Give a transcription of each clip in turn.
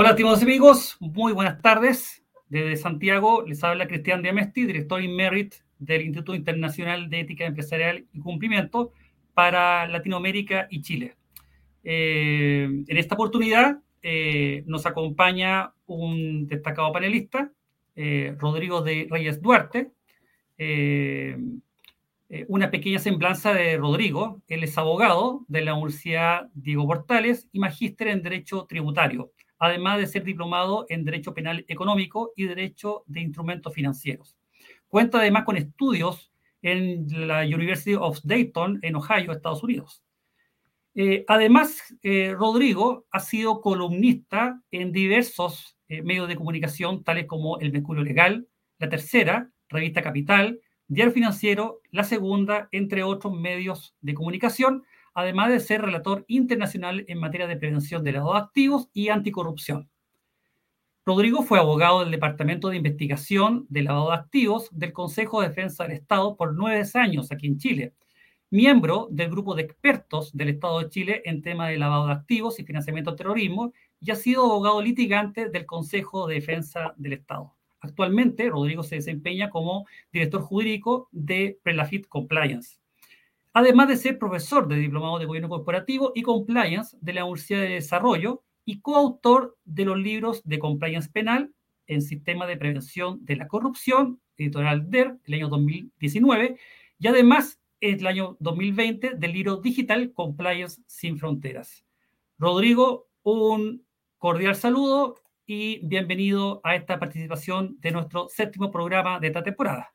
Hola, estimados amigos, muy buenas tardes. Desde Santiago les habla Cristian Diamesti, director in merit del Instituto Internacional de Ética Empresarial y Cumplimiento para Latinoamérica y Chile. Eh, en esta oportunidad eh, nos acompaña un destacado panelista, eh, Rodrigo de Reyes Duarte. una pequeña semblanza de Rodrigo. Él es abogado de la Universidad Diego Portales y magíster en Derecho Tributario además de ser diplomado en Derecho Penal Económico y Derecho de Instrumentos Financieros. Cuenta además con estudios en la University of Dayton, en Ohio, Estados Unidos. Eh, además, eh, Rodrigo ha sido columnista en diversos eh, medios de comunicación, tales como El Mercurio Legal, La Tercera, Revista Capital, Diario Financiero, La Segunda, entre otros medios de comunicación, además de ser relator internacional en materia de prevención de lavado de activos y anticorrupción. Rodrigo fue abogado del Departamento de Investigación de Lavado de Activos del Consejo de Defensa del Estado por nueve años aquí en Chile, miembro del grupo de expertos del Estado de Chile en temas de lavado de activos y financiamiento del terrorismo y ha sido abogado litigante del Consejo de Defensa del Estado. Actualmente, Rodrigo se desempeña como director jurídico de Prelafit Compliance además de ser profesor de Diplomado de Gobierno Corporativo y Compliance de la Universidad de Desarrollo y coautor de los libros de Compliance Penal en Sistema de Prevención de la Corrupción, editorial DER, el año 2019, y además el año 2020 del libro digital Compliance sin Fronteras. Rodrigo, un cordial saludo y bienvenido a esta participación de nuestro séptimo programa de esta temporada.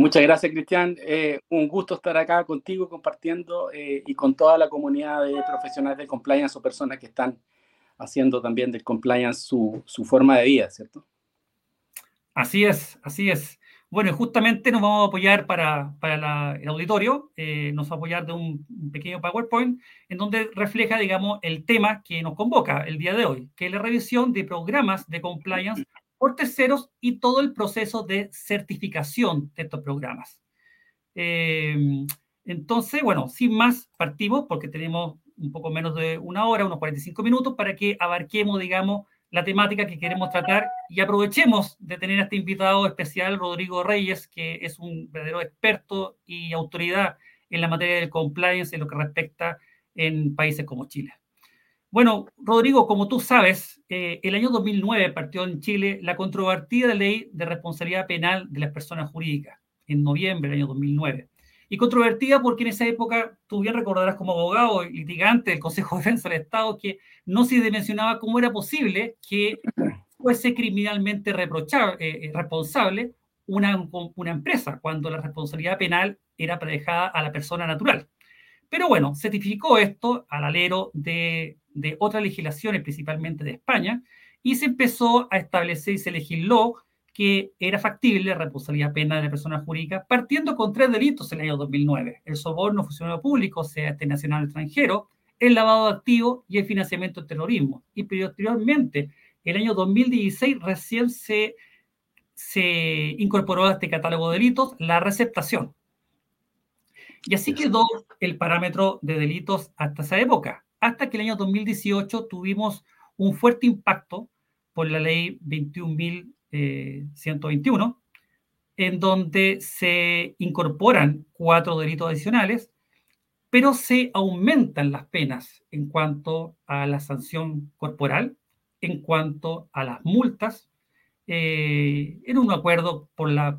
Muchas gracias, Cristian. Eh, un gusto estar acá contigo compartiendo eh, y con toda la comunidad de profesionales de compliance o personas que están haciendo también del compliance su, su forma de vida, ¿cierto? Así es, así es. Bueno, justamente nos vamos a apoyar para, para el auditorio, eh, nos va a apoyar de un, un, pequeño PowerPoint en donde refleja, digamos, el tema que nos convoca el día de hoy, que es la revisión de programas de compliance por terceros y todo el proceso de certificación de estos programas. Eh, entonces, bueno, sin más, partimos porque tenemos un poco menos de una hora, unos 45 minutos, para que abarquemos, digamos, la temática que queremos tratar y aprovechemos de tener a este invitado especial, Rodrigo Reyes, que es un verdadero experto y autoridad en la materia del compliance en lo que respecta en países como Chile. Bueno, Rodrigo, como tú sabes, eh, el año 2009 partió en Chile la controvertida ley de responsabilidad penal de las personas jurídicas, en noviembre del año 2009. Y controvertida porque en esa época, tú bien recordarás como abogado y litigante del Consejo de Defensa del Estado, que no se dimensionaba cómo era posible que fuese criminalmente reprochable, eh, eh, responsable una, una empresa, cuando la responsabilidad penal era predejada a la persona natural. Pero bueno, se tipificó esto al alero de de otras legislaciones, principalmente de España, y se empezó a establecer y se legisló que era factible la responsabilidad de la persona jurídica, partiendo con tres delitos en el año 2009, el soborno funcionario público, sea este nacional o extranjero, el lavado de activos y el financiamiento del terrorismo. Y posteriormente, el año 2016 recién se incorporó a este catálogo de delitos la receptación. Y así quedó el parámetro de delitos hasta esa época hasta que el año 2018 tuvimos un fuerte impacto por la ley 21.121, eh, en donde se incorporan cuatro delitos adicionales, pero se aumentan las penas en cuanto a la sanción corporal, en cuanto a las multas, eh, en un acuerdo por la,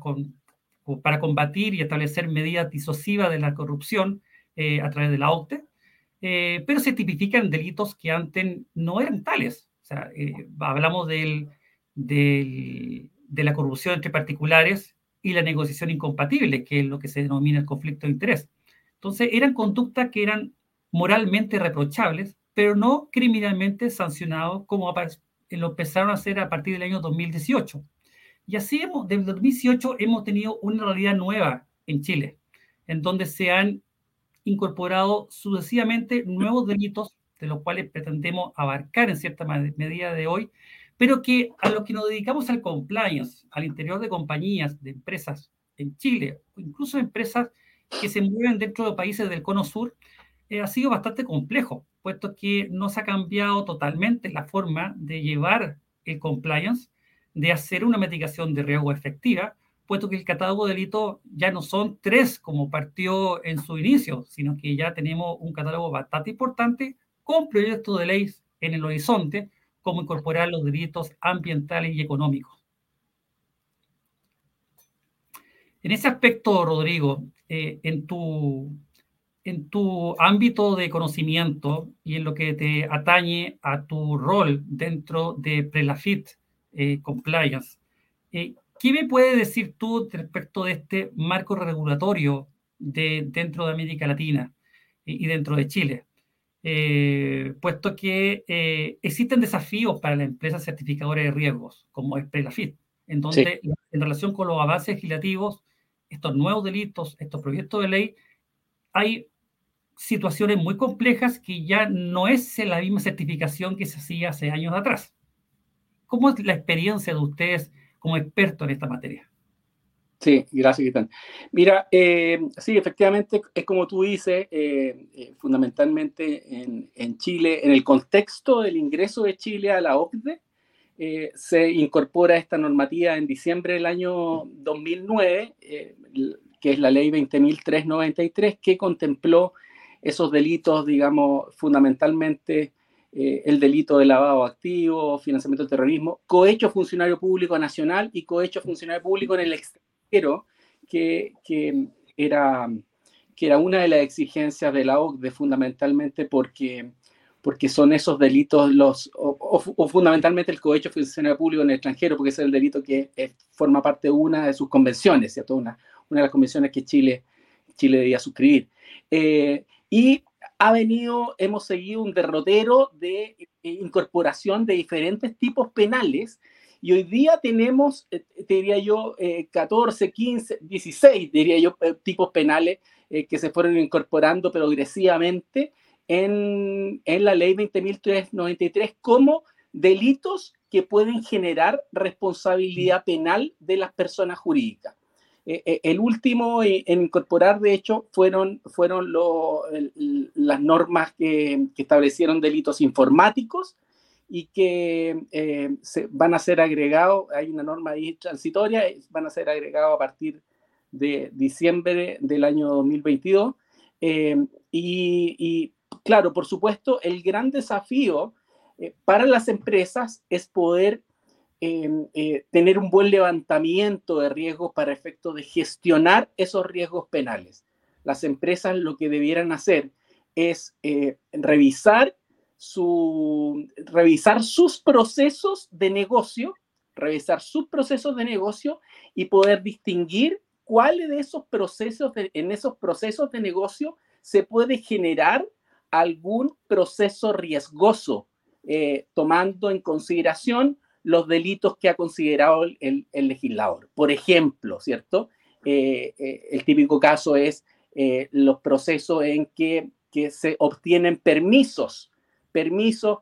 para combatir y establecer medidas disuasivas de la corrupción eh, a través de la OCTE, eh, pero se tipifican delitos que antes no eran tales. O sea, eh, hablamos del, de la corrupción entre particulares y la negociación incompatible, que es lo que se denomina el conflicto de interés. Entonces, eran conductas que eran moralmente reprochables, pero no criminalmente sancionados como lo empezaron a hacer a partir del año 2018. Y así, hemos, desde 2018, hemos tenido una realidad nueva en Chile, en donde se han incorporado sucesivamente nuevos delitos, de los cuales pretendemos abarcar en cierta medida de hoy, pero que a lo que nos dedicamos al compliance, al interior de compañías, de empresas en Chile, incluso empresas que se mueven dentro de países del cono sur, ha sido bastante complejo, puesto que no se ha cambiado totalmente la forma de llevar el compliance, de hacer una mitigación de riesgo efectiva, puesto que el catálogo de delitos ya no son tres como partió en su inicio, sino que ya tenemos un catálogo bastante importante con proyectos de ley en el horizonte, como incorporar los delitos ambientales y económicos. En ese aspecto, Rodrigo, eh, en, tu, en tu ámbito de conocimiento y en lo que te atañe a tu rol dentro de Prelafit eh, Compliance, eh, ¿qué me puedes decir tú respecto de este marco regulatorio de, dentro de América Latina y, dentro de Chile? puesto que existen desafíos para la empresa certificadora de riesgos, como es Prelafit, en donde en relación con los avances legislativos estos nuevos delitos, estos proyectos de ley, hay situaciones muy complejas que ya no es la misma certificación que se hacía hace años atrás. ¿Cómo es la experiencia de ustedes como expertos en esta materia? Sí, gracias, Gitán. Mira, eh, sí, efectivamente, es como tú dices, eh, eh, fundamentalmente en, Chile, en el contexto del ingreso de Chile a la OCDE, se incorpora esta normativa en diciembre del año 2009, eh, que es la ley 20.393, que contempló esos delitos, digamos, fundamentalmente eh, el delito de lavado activo, financiamiento del terrorismo, cohecho funcionario público nacional y cohecho funcionario público en el extranjero, que, que, era, que era una de las exigencias de la OCDE fundamentalmente porque porque son esos delitos los, o, fundamentalmente el cohecho funcionario público en el extranjero, porque es el delito que forma parte de una de sus convenciones, ¿cierto? Una, una de las convenciones que Chile, Chile debía suscribir. Eh, y ha venido, hemos seguido un derrotero de eh, incorporación de diferentes tipos penales, y hoy día tenemos, eh, diría yo, 14, 15, 16, diría yo, tipos penales que se fueron incorporando progresivamente en, la ley 20.393 como delitos que pueden generar responsabilidad penal de las personas jurídicas. Eh, eh, el último en incorporar, de hecho, fueron, fueron las normas que, establecieron delitos informáticos y que eh, se, van a ser agregados, hay una norma ahí transitoria, van a ser agregados a partir de diciembre del año 2022. y, y claro, por supuesto, el gran desafío eh, para las empresas es poder em, eh, tener un buen levantamiento de riesgos para efecto de gestionar esos riesgos penales. Las empresas lo que debieran hacer es eh, revisar, su, revisar sus procesos de negocio, revisar sus procesos de negocio y poder distinguir cuáles de esos procesos, en esos procesos de negocio se puede generar algún proceso riesgoso, eh, tomando en consideración los delitos que ha considerado el, legislador. Por ejemplo, ¿cierto? Eh, eh, el típico caso es los procesos en que, se obtienen permisos. Permisos,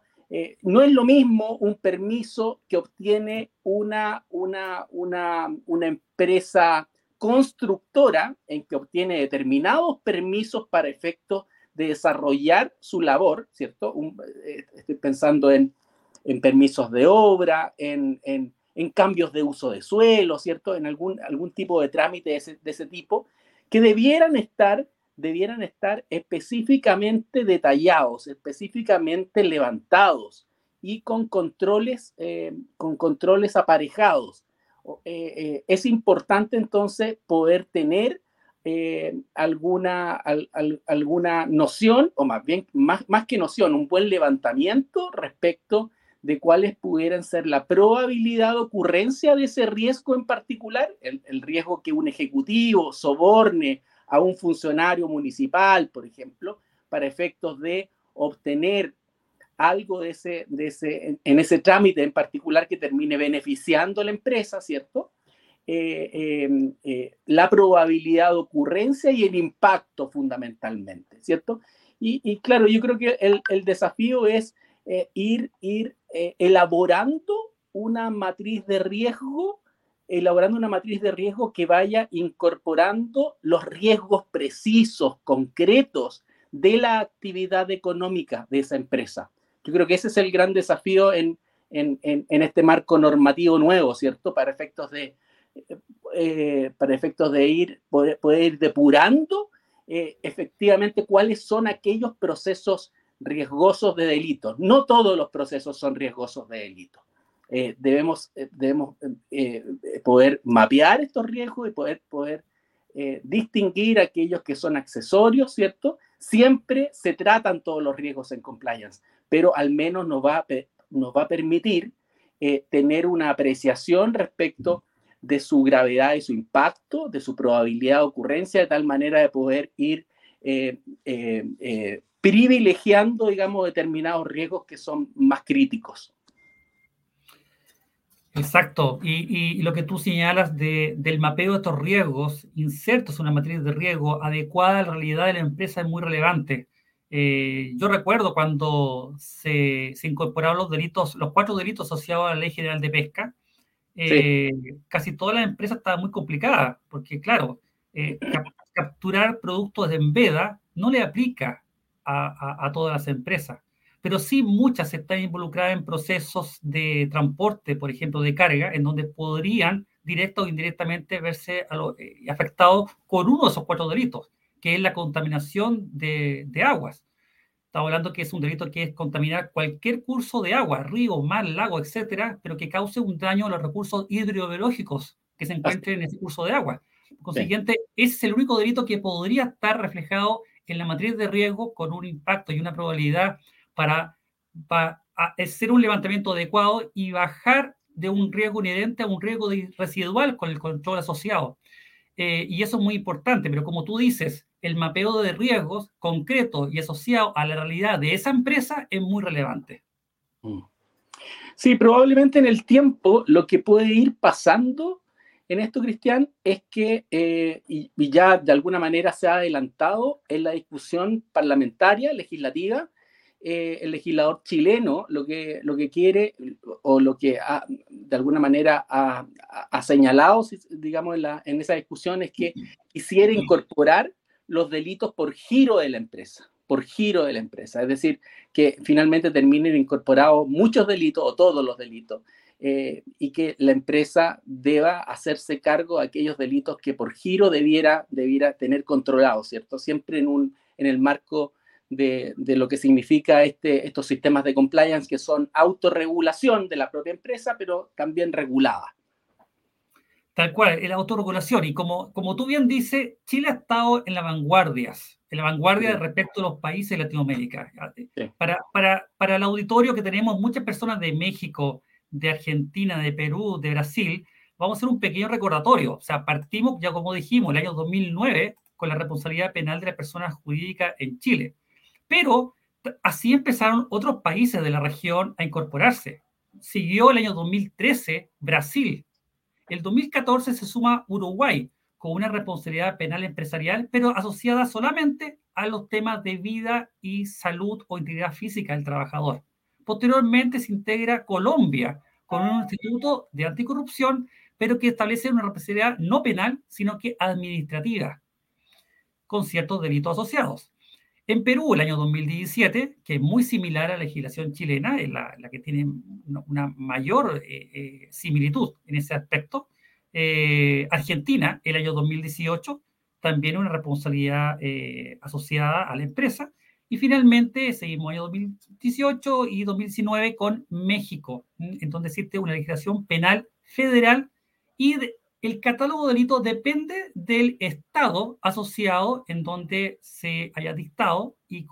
no es lo mismo un permiso que obtiene una, una, una, una empresa constructora en que obtiene determinados permisos para efectos de desarrollar su labor, ¿cierto? Eh, estoy pensando en, en, permisos de obra, en, en, en, cambios de uso de suelo, ¿cierto? En algún, algún tipo de trámite de ese, de ese tipo, que debieran estar, debieran estar específicamente detallados, específicamente levantados y con controles, eh, con controles aparejados. Eh, es importante entonces poder tener eh, alguna, alguna noción, o más bien, más, más que noción, un buen levantamiento respecto de cuáles pudieran ser la probabilidad de ocurrencia de ese riesgo en particular, el, riesgo que un ejecutivo soborne a un funcionario municipal, por ejemplo, para efectos de obtener algo de ese, de ese, en ese trámite en particular que termine beneficiando a la empresa, ¿cierto? Eh, em, eh, la probabilidad de ocurrencia y el impacto fundamentalmente, ¿cierto? Y, claro, yo creo que el, desafío es eh, ir, ir elaborando una matriz de riesgo, elaborando una matriz de riesgo que vaya incorporando los riesgos precisos, concretos de la actividad económica de esa empresa. Yo creo que ese es el gran desafío en, en, en, este marco normativo nuevo, ¿cierto? Para efectos de, eh, para efectos de ir, poder, ir depurando eh, efectivamente cuáles son aquellos procesos riesgosos de delito. No todos los procesos son riesgosos de delito. Eh, debemos debemos poder mapear estos riesgos y poder, poder distinguir aquellos que son accesorios, ¿cierto? Siempre se tratan todos los riesgos en compliance, pero al menos nos va a, nos va a permitir tener una apreciación respecto de su gravedad y su impacto, de su probabilidad de ocurrencia, de tal manera de poder ir eh, eh, eh, privilegiando, digamos, determinados riesgos que son más críticos. Exacto. Y, lo que tú señalas del mapeo de estos riesgos insertos en una matriz de riesgo adecuada a la realidad de la empresa es muy relevante. yo recuerdo cuando se, se, incorporaron los delitos, los cuatro delitos asociados a la Ley General de Pesca, eh, casi todas las empresas estaban muy complicadas, porque claro, eh, capturar productos de embeda no le aplica a, todas las empresas, pero sí muchas están involucradas en procesos de transporte, por ejemplo, de carga, en donde podrían directa o indirectamente verse eh, afectados con uno de esos cuatro delitos, que es la contaminación de, de aguas. Estamos hablando que es un delito que es contaminar cualquier curso de agua, río, mar, lago, etcétera, pero que cause un daño a los recursos hidrobiológicos que se encuentren en ese curso de agua. Por consiguiente, ese es el único delito que podría estar reflejado en la matriz de riesgo con un impacto y una probabilidad para, para hacer un levantamiento adecuado y bajar de un riesgo inherente a un riesgo residual con el control asociado. Eh, y eso es muy importante, pero como tú dices, el mapeo de riesgos concreto y asociado a la realidad de esa empresa es muy relevante. Mm. Sí, probablemente en el tiempo lo que puede ir pasando en esto, Cristian, es que, eh, y, ya de alguna manera se ha adelantado en la discusión parlamentaria, legislativa, eh, el legislador chileno lo que, lo que quiere o lo que de alguna manera ha, señalado, digamos, en, en esa discusión es que quisiera incorporar los delitos por giro de la empresa, por giro de la empresa. Es decir, que finalmente terminen incorporados muchos delitos o todos los delitos eh, y que la empresa deba hacerse cargo de aquellos delitos que por giro debiera, debiera tener controlados, ¿cierto? Siempre en, un, en el marco de, de, lo que significa este, estos sistemas de compliance que son autorregulación de la propia empresa, pero también regulada. Tal cual, la autorregulación. Y como, como tú bien dices, Chile ha estado en la vanguardia, en la vanguardia respecto a los países de Latinoamérica. Para, para, para el auditorio que tenemos muchas personas de México, de Argentina, de Perú, de Brasil, vamos a hacer un pequeño recordatorio. O sea, partimos, ya como dijimos, el año 2009 con la responsabilidad penal de las personas jurídicas en Chile. Pero así empezaron otros países de la región a incorporarse. Siguió el año 2013 Brasil, el 2014 se suma Uruguay con una responsabilidad penal empresarial, pero asociada solamente a los temas de vida y salud o integridad física del trabajador. Posteriormente se integra Colombia con un instituto de anticorrupción, pero que establece una responsabilidad no penal, sino que administrativa, con ciertos delitos asociados. En Perú, el año 2017, que es muy similar a la legislación chilena, es la, que tiene una mayor eh, eh, similitud en ese aspecto. Eh, Argentina, el año 2018, también una responsabilidad asociada a la empresa. Y finalmente, seguimos año 2018 y 2019 con México, en donde existe una legislación penal federal y de, el catálogo de delitos depende del estado asociado en donde se haya dictado y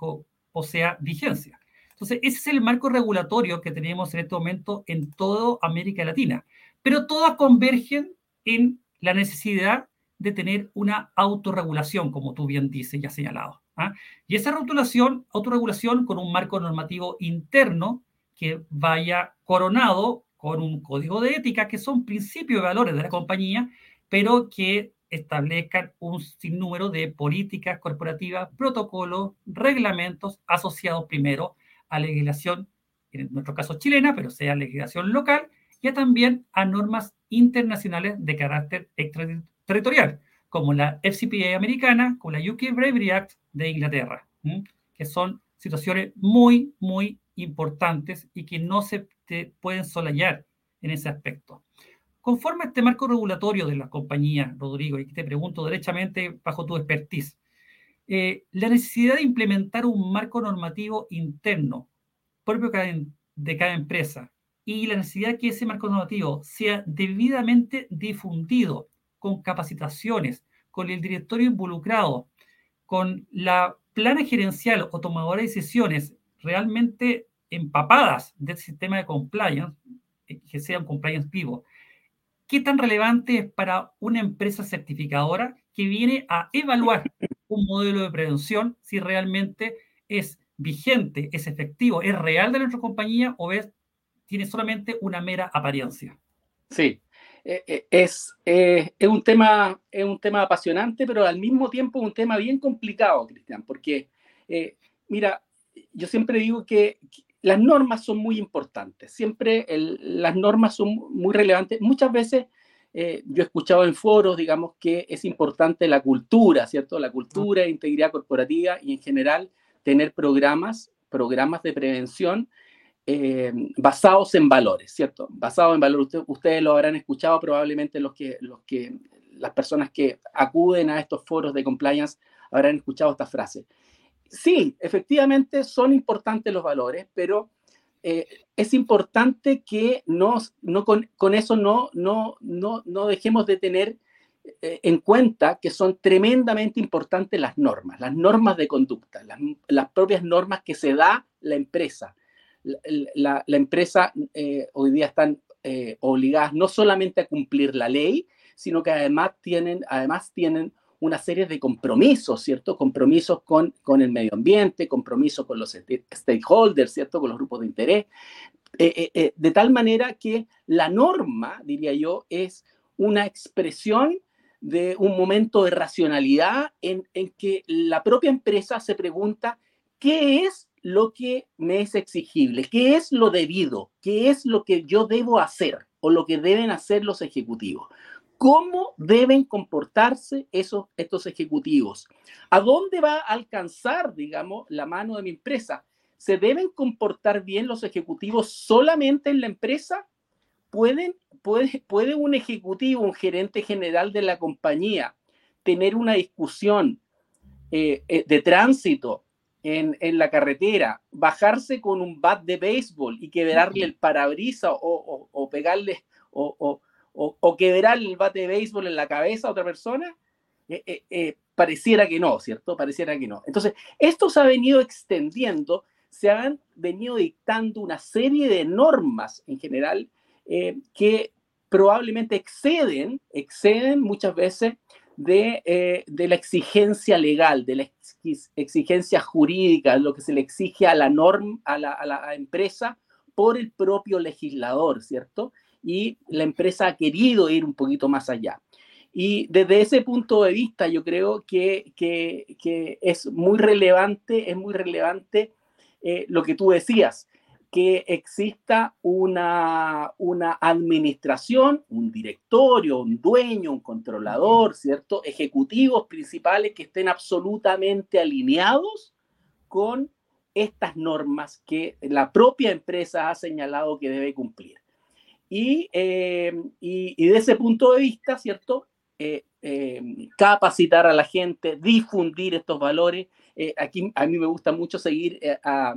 posea vigencia. Entonces, ese es el marco regulatorio que tenemos en este momento en toda América Latina. Pero todas convergen en la necesidad de tener una autorregulación, como tú bien dices y has señalado. ¿Ah? Y esa regulación, autorregulación con un marco normativo interno que vaya coronado con un código de ética que son principios y valores de la compañía, pero que establezcan un sinnúmero de políticas corporativas, protocolos, reglamentos asociados primero a legislación, en nuestro caso chilena, pero sea legislación local, y también a normas internacionales de carácter extraterritorial, como la FCPA americana, como la UK Bravery Act de Inglaterra. que son situaciones muy, muy importantes y que no se pueden solayar en ese aspecto. Conforme a este marco regulatorio de la compañía, Rodrigo, y te pregunto derechamente bajo tu expertise, eh, la necesidad de implementar un marco normativo interno propio de cada empresa y la necesidad que ese marco normativo sea debidamente difundido con capacitaciones, con el directorio involucrado, con la plana gerencial o tomadora de decisiones realmente empapadas del sistema de compliance, eh, que sea un compliance vivo, ¿qué tan relevante es para una empresa certificadora que viene a evaluar un modelo de prevención si realmente es vigente, es efectivo, es real de nuestra compañía o es, tiene solamente una mera apariencia? Sí, eh, eh, es, es, un tema, es un tema apasionante, pero al mismo tiempo un tema bien complicado, Cristian, porque, mira, yo siempre digo que, las normas son muy importantes, siempre las normas son muy relevantes. Muchas veces eh, yo he escuchado en foros, digamos, que es importante la cultura, ¿cierto? La cultura, e integridad corporativa y en general tener programas, programas de prevención eh, basados en valores, ¿cierto? Basados en valores. ustedes lo habrán escuchado probablemente los que, los que, las personas que acuden a estos foros de compliance habrán escuchado esta frase sí, efectivamente son importantes los valores, pero eh, es importante que no, con, eso no, no, no, no dejemos de tener eh, en cuenta que son tremendamente importantes las normas, las normas de conducta, las, propias normas que se da la empresa. La, empresa eh, hoy día están obligadas no solamente a cumplir la ley, sino que además tienen, además tienen una serie de compromisos, ¿cierto? Compromisos con, con el medio ambiente, compromisos con los stakeholders, ¿cierto? Con los grupos de interés. Eh, eh, eh, de tal manera que la norma, diría yo, es una expresión de un momento de racionalidad en, en que la propia empresa se pregunta qué es lo que me es exigible, qué es lo debido, qué es lo que yo debo hacer o lo que deben hacer los ejecutivos cómo deben comportarse esos, estos ejecutivos. ¿A dónde va a alcanzar, digamos, la mano de mi empresa? ¿Se deben comportar bien los ejecutivos solamente en la empresa? ¿Pueden, puede, ¿Puede un ejecutivo, un gerente general de la compañía, tener una discusión eh, eh, de tránsito en, en, la carretera, bajarse con un bat de béisbol y quebrarle el parabrisa o, o, o pegarle o, o, que verá el bate de béisbol en la cabeza a otra persona, eh, eh, eh, pareciera que no, ¿cierto? Pareciera que no. Entonces, esto se ha venido extendiendo, se han venido dictando una serie de normas en general que probablemente exceden, exceden muchas veces de, de, la exigencia legal, de la exigencia jurídica, lo que se le exige a la norma, a la, a la empresa por el propio legislador, ¿cierto? y la empresa ha querido ir un poquito más allá. Y desde ese punto de vista, yo creo que, que, es muy relevante, es muy relevante eh, lo que tú decías, que exista una, una administración, un directorio, un dueño, un controlador, ¿cierto? Ejecutivos principales que estén absolutamente alineados con estas normas que la propia empresa ha señalado que debe cumplir. Eh, y, y, de ese punto de vista, ¿cierto? Eh, eh, capacitar a la gente, difundir estos valores. aquí a mí me gusta mucho seguir a,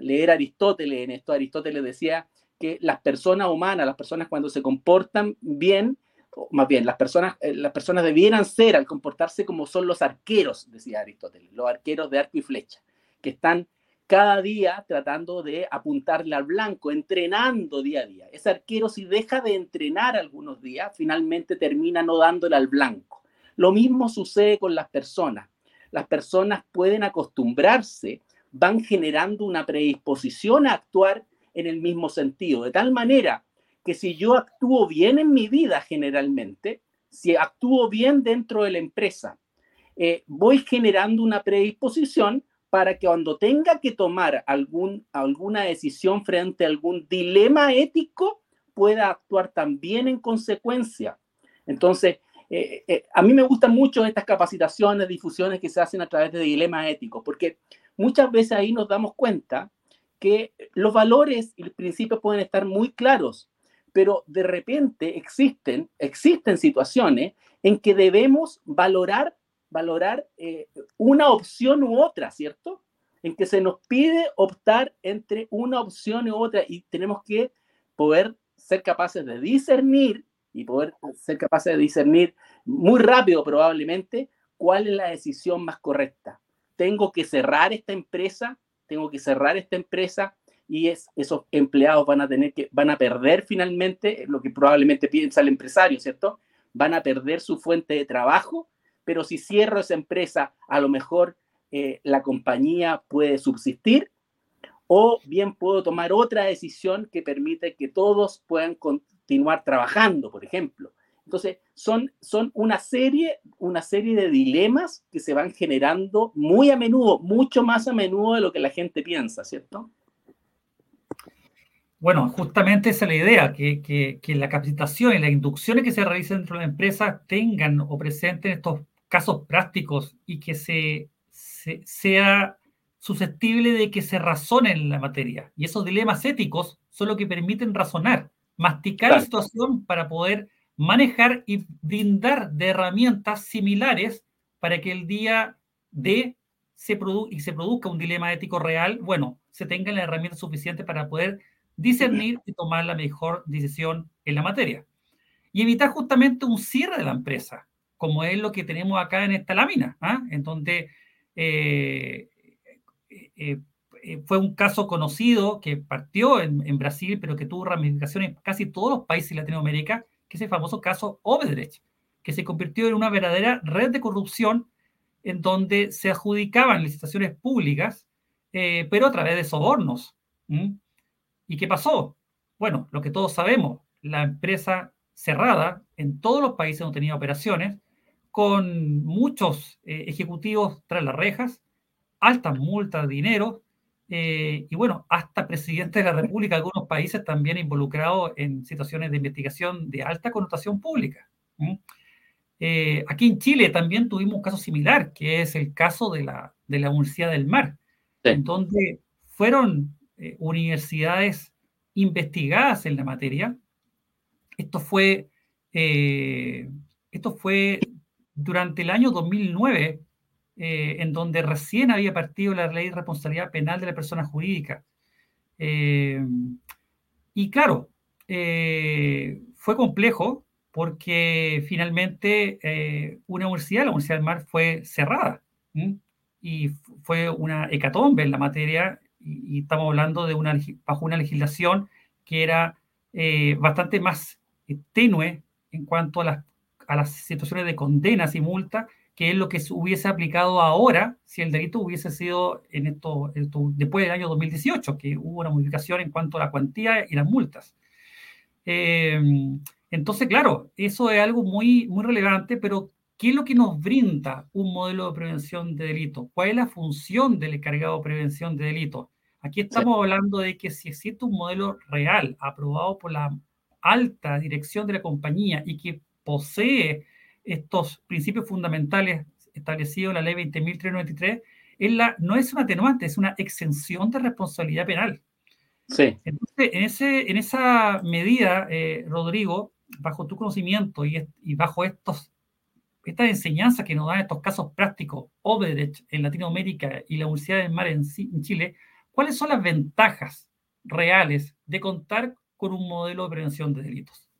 leer Aristóteles en esto. Aristóteles decía que las personas humanas, las personas cuando se comportan bien, o más bien, las personas, las personas debieran ser al comportarse como son los arqueros, decía Aristóteles, los arqueros de arco y flecha, que están cada día tratando de apuntarle al blanco, entrenando día a día. Ese arquero si deja de entrenar algunos días, finalmente termina no dándole al blanco. Lo mismo sucede con las personas. Las personas pueden acostumbrarse, van generando una predisposición a actuar en el mismo sentido, de tal manera que si yo actúo bien en mi vida generalmente, si actúo bien dentro de la empresa, eh, voy generando una predisposición para que cuando tenga que tomar algún, alguna decisión frente a algún dilema ético, pueda actuar también en consecuencia. Entonces, a mí me gustan mucho estas capacitaciones, difusiones que se hacen a través de dilemas éticos, porque muchas veces ahí nos damos cuenta que los valores y los principios pueden estar muy claros, pero de repente existen, existen situaciones en que debemos valorar, valorar eh, una opción u otra, ¿cierto? En que se nos pide optar entre una opción u otra y tenemos que poder ser capaces de discernir y poder ser capaces de discernir muy rápido probablemente cuál es la decisión más correcta. Tengo que cerrar esta empresa, tengo que cerrar esta empresa y es, esos empleados van a tener que, van a perder finalmente lo que probablemente piensa el empresario, ¿cierto? Van a perder su fuente de trabajo, pero si cierro esa empresa, a lo mejor eh, la compañía puede subsistir o bien puedo tomar otra decisión que permite que todos puedan continuar trabajando, por ejemplo. Entonces, son, son una, serie, una serie de dilemas que se van generando muy a menudo, mucho más a menudo de lo que la gente piensa, ¿cierto? Bueno, justamente esa es la idea, que, que, la capacitación y las inducciones que se realicen dentro de la empresa tengan o presenten estos casos prácticos y que se, sea susceptible de que se razone en la materia. Y esos dilemas éticos son los que permiten razonar, masticar la situación para poder manejar y brindar de herramientas similares para que el día de se y se produzca un dilema ético real, bueno, se tengan las herramientas suficientes para poder discernir y tomar la mejor decisión en la materia. Y evitar justamente un cierre de la empresa, como es lo que tenemos acá en esta lámina, ¿ah? en donde eh, eh, eh, fue un caso conocido que partió en, en, Brasil, pero que tuvo ramificaciones en casi todos los países de Latinoamérica, que es el famoso caso Obedrecht, que se convirtió en una verdadera red de corrupción en donde se adjudicaban licitaciones públicas, pero a través de sobornos. ¿Y qué pasó? Bueno, lo que todos sabemos, la empresa cerrada en todos los países donde tenía operaciones, con muchos eh, ejecutivos tras las rejas, altas multas de dinero, eh, y bueno, hasta presidente de la República, algunos países también involucrados en situaciones de investigación de alta connotación pública. Eh, aquí en Chile también tuvimos un caso similar, que es el caso de la, de la Universidad del Mar, en donde fueron eh, universidades investigadas en la materia. Esto fue, esto fue durante el año 2009, eh, en donde recién había partido la ley de responsabilidad penal de la persona jurídica. y claro, fue complejo porque finalmente una universidad, la Universidad del Mar, fue cerrada y fue una hecatombe en la materia y, estamos hablando de una, bajo una legislación que era eh, bastante más eh, tenue en cuanto a las, a las situaciones de condenas y multas, que es lo que se hubiese aplicado ahora si el delito hubiese sido en esto, después del año 2018, que hubo una modificación en cuanto a la cuantía y las multas. Em, entonces, claro, eso es algo muy, muy relevante, pero ¿qué es lo que nos brinda un modelo de prevención de delito? ¿Cuál es la función del encargado de prevención de delito? Aquí estamos hablando de que si existe un modelo real aprobado por la alta dirección de la compañía y que posee estos principios fundamentales establecidos en la ley 20.393, la, no es una atenuante, es una exención de responsabilidad penal. Sí. Entonces, en, ese, en esa medida, eh, Rodrigo, bajo tu conocimiento y, y, bajo estos, estas enseñanzas que nos dan estos casos prácticos, Obedech en Latinoamérica y la Universidad del Mar en, en Chile, ¿Cuáles son las ventajas reales de contar con un modelo de prevención de delitos?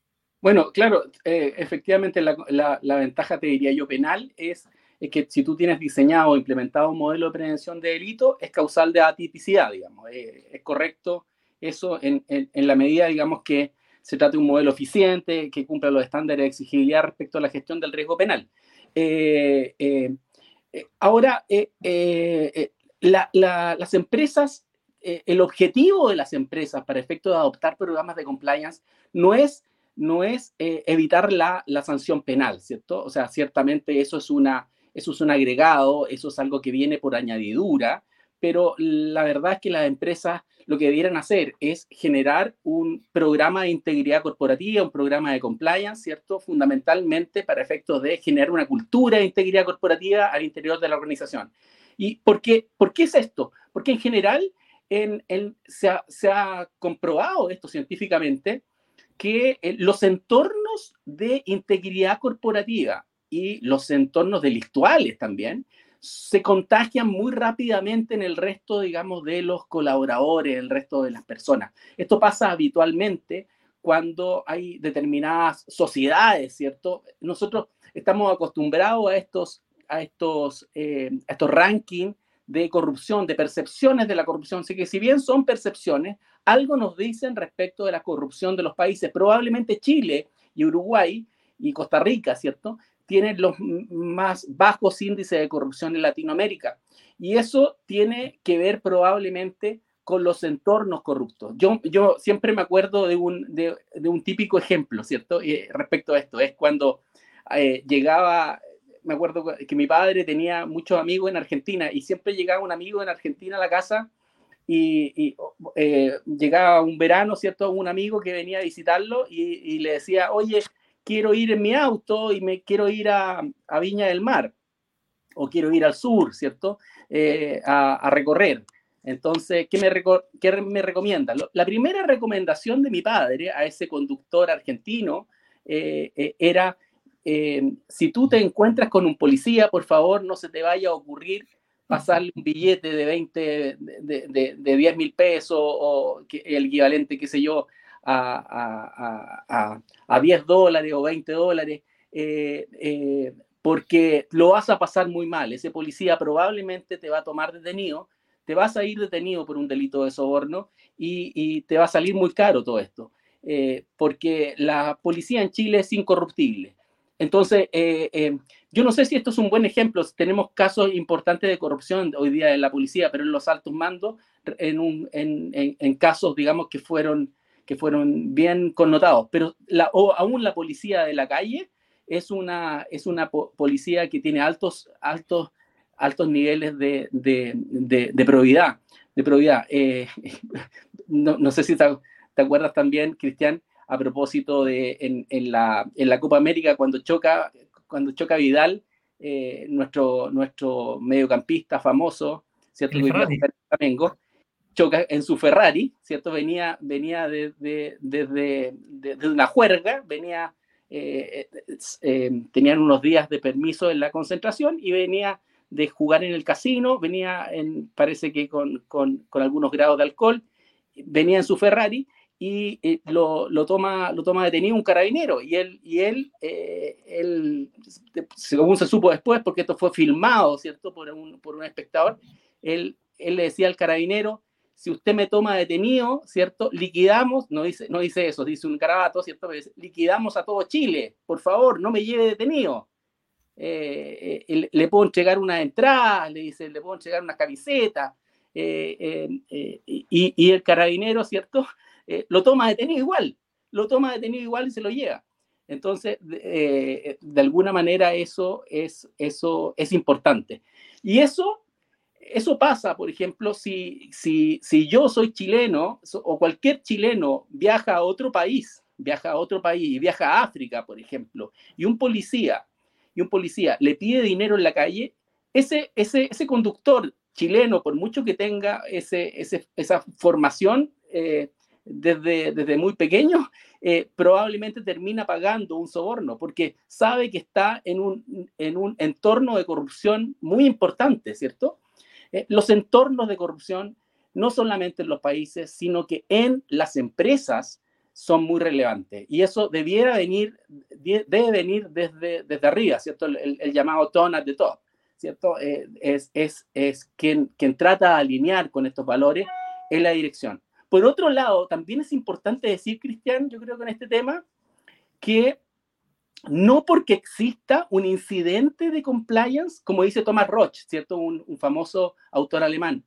Bueno, claro, eh, efectivamente la, ventaja, te diría yo, penal es, que si tú tienes diseñado o implementado un modelo de prevención de delitos, es causal de atipicidad, digamos. Eh, es correcto eso en, la medida, digamos, que se trate de un modelo eficiente, que cumpla los estándares de exigibilidad respecto a la gestión del riesgo penal. Eh, ahora, las empresas, el objetivo de las empresas para efecto de adoptar programas de compliance no es, no es eh, evitar la, sanción penal, ¿cierto? O sea, ciertamente eso es, una, eso es un agregado, eso es algo que viene por añadidura, pero la verdad es que las empresas lo que debieran hacer es generar un programa de integridad corporativa, un programa de compliance, ¿cierto? Fundamentalmente para efectos de generar una cultura de integridad corporativa al interior de la organización. ¿Y por qué, por qué es esto? Porque en general en, se, ha, se, ha, comprobado esto científicamente, que eh, los entornos de integridad corporativa y los entornos delictuales también se contagian muy rápidamente en el resto, digamos, de los colaboradores, el resto de las personas. Esto pasa habitualmente cuando hay determinadas sociedades, ¿cierto? Nosotros estamos acostumbrados a estos, a estos, eh, estos rankings de corrupción, de percepciones de la corrupción. Así que si bien son percepciones, algo nos dicen respecto de la corrupción de los países. Probablemente Chile y Uruguay y Costa Rica, ¿cierto? tienen los más bajos índices de corrupción en Latinoamérica. Y eso tiene que ver probablemente con los entornos corruptos. Yo, yo siempre me acuerdo de un, de, un típico ejemplo, ¿cierto? Eh, respecto a esto, es cuando eh, llegaba, me acuerdo que mi padre tenía muchos amigos en Argentina y siempre llegaba un amigo en Argentina a la casa y, eh, llegaba un verano, ¿cierto? Un amigo que venía a visitarlo y, le decía, oye, quiero ir en mi auto y me quiero ir a, Viña del Mar o quiero ir al sur, ¿cierto? Eh, a, recorrer. Entonces, ¿qué me, recomienda? La primera recomendación de mi padre a ese conductor argentino eh, eh, si tú te encuentras con un policía, por favor, no se te vaya a ocurrir pasarle un billete de 20, de, de, de 10 mil pesos o el equivalente, qué sé yo, a, 10 dólares o 20 dólares, eh, eh, porque lo vas a pasar muy mal. Ese policía probablemente te va a tomar detenido, te vas a ir detenido por un delito de soborno y, te va a salir muy caro todo esto, eh, porque la policía en Chile es incorruptible. Entonces, yo no sé si esto es un buen ejemplo. Tenemos casos importantes de corrupción hoy día en la policía, pero en los altos mandos, en, un, en casos, digamos, que fueron que fueron bien connotados, pero la, o aún la policía de la calle es una, es una policía que tiene altos, altos, altos niveles de, de, de, probidad. De probidad. Eh, no, no, sé si te, acuerdas también, Cristian, a propósito de en, en, la, en la Copa América cuando choca, cuando choca Vidal, eh, nuestro, nuestro mediocampista famoso, ¿cierto? Flamengo, choca en su Ferrari, ¿cierto? Venía, venía desde de, una juerga, venía, eh, eh, tenían unos días de permiso en la concentración y venía de jugar en el casino, venía, en, parece que con, con, con algunos grados de alcohol, venía en su Ferrari y eh, lo, lo, toma, lo toma detenido un carabinero y él, y él, él, según se supo después, porque esto fue filmado, ¿cierto? Por un, por un espectador, él, él le decía al carabinero, si usted me toma detenido, ¿cierto? Liquidamos, no dice, no dice eso, dice un carabato, ¿cierto? liquidamos a todo Chile, por favor, no me lleve detenido. Eh, eh, le puedo entregar una entrada, le dice, le puedo entregar una camiseta, eh, y, y, el carabinero, ¿cierto? Lo toma detenido igual, lo toma detenido igual y se lo lleva. Entonces, de alguna manera eso es, eso es importante. Y eso eso pasa, por ejemplo, si, si, si yo soy chileno o cualquier chileno viaja a otro país, viaja a otro país y viaja a África, por ejemplo, y un policía, y un policía le pide dinero en la calle, ese, ese, ese conductor chileno, por mucho que tenga ese, esa formación eh, desde, desde muy pequeño, eh, probablemente termina pagando un soborno porque sabe que está en un, en un entorno de corrupción muy importante, ¿cierto? Eh, los entornos de corrupción, no solamente en los países, sino que en las empresas son muy relevantes. Y eso debiera venir, debe venir desde, desde arriba, ¿cierto? El, llamado tone at the top, ¿cierto? Eh, es, es, es quien, quien trata de alinear con estos valores en la dirección. Por otro lado, también es importante decir, Cristian, yo creo que en este tema, que no porque exista un incidente de compliance, como dice Thomas Roch, ¿cierto? Un, famoso autor alemán.